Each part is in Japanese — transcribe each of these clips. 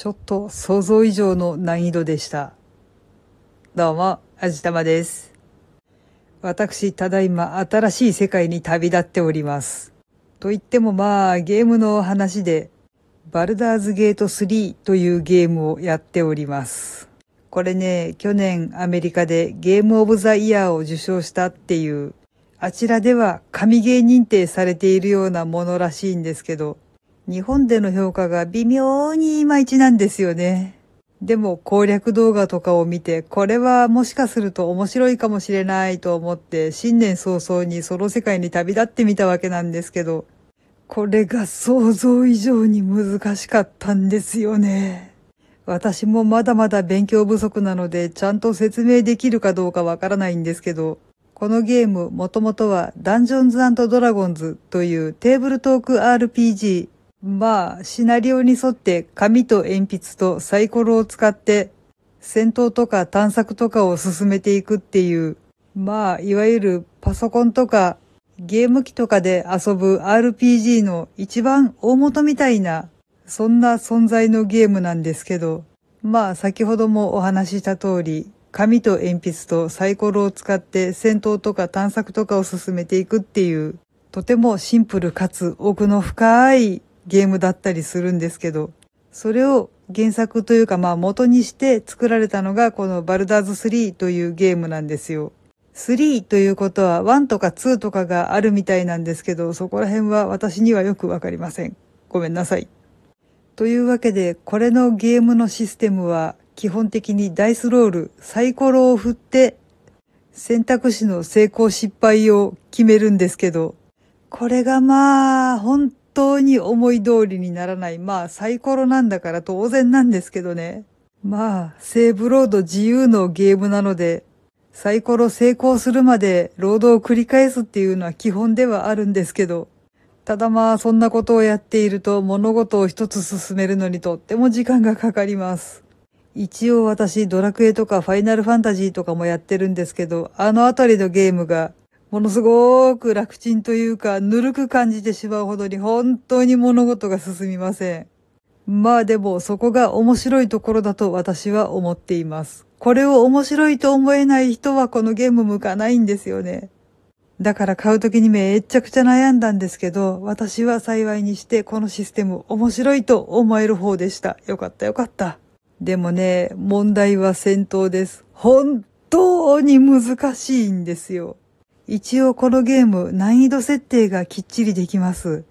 ちょっと想像以上の難易度でした。どうも、あじたまです。私、ただいま新しい世界に旅立っております。と言ってもまあ、ゲームの話で、バルダーズゲート3というゲームをやっております。これね、去年アメリカでゲームオブザイヤーを受賞したっていう、あちらでは神ゲー認定されているようなものらしいんですけど、日本での評価が微妙にいまいちなんですよね。でも攻略動画とかを見て、これはもしかすると面白いかもしれないと思って、新年早々にその世界に旅立ってみたわけなんですけど、これが想像以上に難しかったんですよね。私もまだまだ勉強不足なので、ちゃんと説明できるかどうかわからないんですけど、このゲームもともとはダンジョンズドラゴンズというテーブルトーク RPG まあ、シナリオに沿って紙と鉛筆とサイコロを使って戦闘とか探索とかを進めていくっていう、まあ、いわゆるパソコンとかゲーム機とかで遊ぶ RPG の一番大元みたいな、そんな存在のゲームなんですけど、まあ、先ほどもお話しした通り、紙と鉛筆とサイコロを使って戦闘とか探索とかを進めていくっていう、とてもシンプルかつ奥の深いゲームだったりするんですけど、それを原作というかまあ元にして作られたのがこのバルダーズ3というゲームなんですよ。3ということは1とか2とかがあるみたいなんですけど、そこら辺は私にはよくわかりません。ごめんなさい。というわけで、これのゲームのシステムは基本的にダイスロール、サイコロを振って選択肢の成功失敗を決めるんですけど、これがまあ、本当に思い通りにならない。まあ、サイコロなんだから当然なんですけどね。まあ、セーブロード自由のゲームなので、サイコロ成功するまでロードを繰り返すっていうのは基本ではあるんですけど、ただまあそんなことをやっていると物事を一つ進めるのにとっても時間がかかります。一応私ドラクエとかファイナルファンタジーとかもやってるんですけど、あのあたりのゲームがものすごく楽ちんというか、ぬるく感じてしまうほどに本当に物事が進みません。まあでもそこが面白いところだと私は思っています。これを面白いと思えない人はこのゲーム向かないんですよね。だから買う時にめっちゃくちゃ悩んだんですけど、私は幸いにしてこのシステム面白いと思える方でした。よかったよかった。でもね、問題は戦闘です。本当に難しいんですよ。一応このゲーム難易度設定がきっちりできます。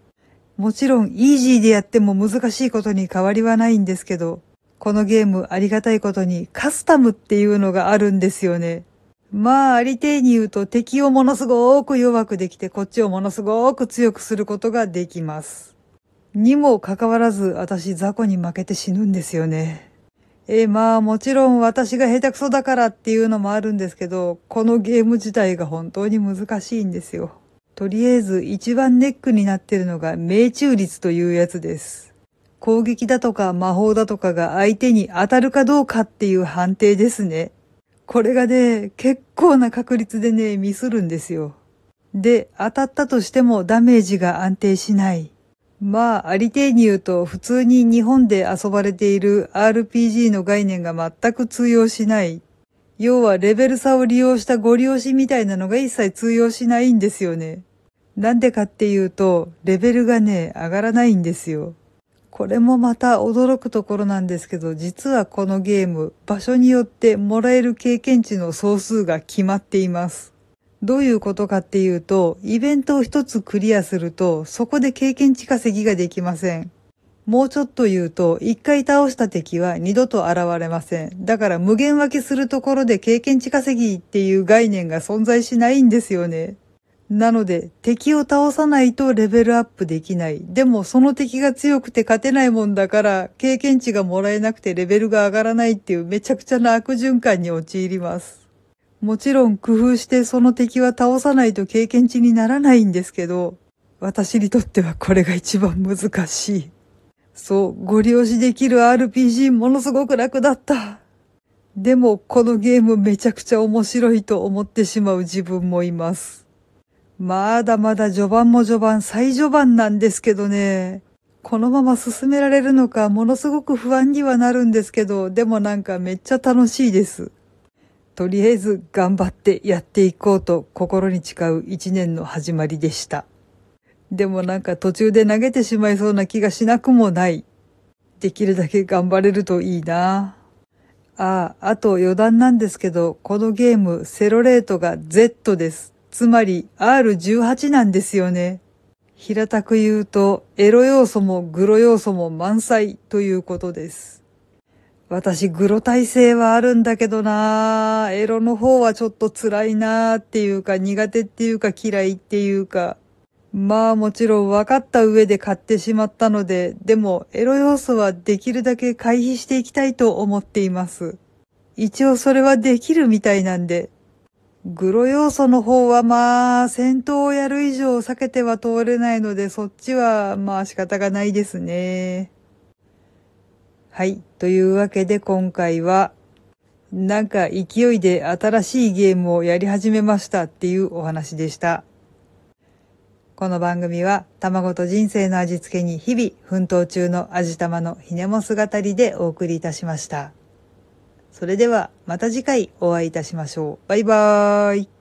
もちろんイージーでやっても難しいことに変わりはないんですけど、このゲームありがたいことにカスタムっていうのがあるんですよね。まあ、ありていに言うと敵をものすごく弱くできてこっちをものすごく強くすることができます。にもかかわらず私雑魚に負けて死ぬんですよね。えー、まあもちろん私が下手くそだからっていうのもあるんですけど、このゲーム自体が本当に難しいんですよ。とりあえず一番ネックになってるのが命中率というやつです。攻撃だとか魔法だとかが相手に当たるかどうかっていう判定ですね。これがね、結構な確率でね、ミスるんですよ。で、当たったとしてもダメージが安定しない。まあ、ありていに言うと、普通に日本で遊ばれている RPG の概念が全く通用しない。要はレベル差を利用したご利用しみたいなのが一切通用しないんですよね。なんでかっていうと、レベルがね、上がらないんですよ。これもまた驚くところなんですけど、実はこのゲーム、場所によってもらえる経験値の総数が決まっています。どういうことかっていうと、イベントを一つクリアすると、そこで経験値稼ぎができません。もうちょっと言うと、一回倒した敵は二度と現れません。だから無限分けするところで経験値稼ぎっていう概念が存在しないんですよね。なので、敵を倒さないとレベルアップできない。でも、その敵が強くて勝てないもんだから、経験値がもらえなくてレベルが上がらないっていうめちゃくちゃな悪循環に陥ります。もちろん工夫してその敵は倒さないと経験値にならないんですけど、私にとってはこれが一番難しい。そう、ご利用しできる RPG ものすごく楽だった。でもこのゲームめちゃくちゃ面白いと思ってしまう自分もいます。まだまだ序盤も序盤、最序盤なんですけどね。このまま進められるのかものすごく不安にはなるんですけど、でもなんかめっちゃ楽しいです。とりあえず頑張ってやっていこうと心に誓う一年の始まりでした。でもなんか途中で投げてしまいそうな気がしなくもない。できるだけ頑張れるといいな。ああ、あと余談なんですけど、このゲームセロレートが Z です。つまり R18 なんですよね。平たく言うと、エロ要素もグロ要素も満載ということです。私、グロ体制はあるんだけどなエロの方はちょっと辛いなっていうか、苦手っていうか嫌いっていうか、まあもちろん分かった上で買ってしまったので、でもエロ要素はできるだけ回避していきたいと思っています。一応それはできるみたいなんで、グロ要素の方はまあ戦闘をやる以上避けては通れないのでそっちはまあ仕方がないですね。はい。というわけで今回はなんか勢いで新しいゲームをやり始めましたっていうお話でした。この番組は卵と人生の味付けに日々奮闘中の味玉のひねも姿りでお送りいたしました。それではまた次回お会いいたしましょう。バイバーイ。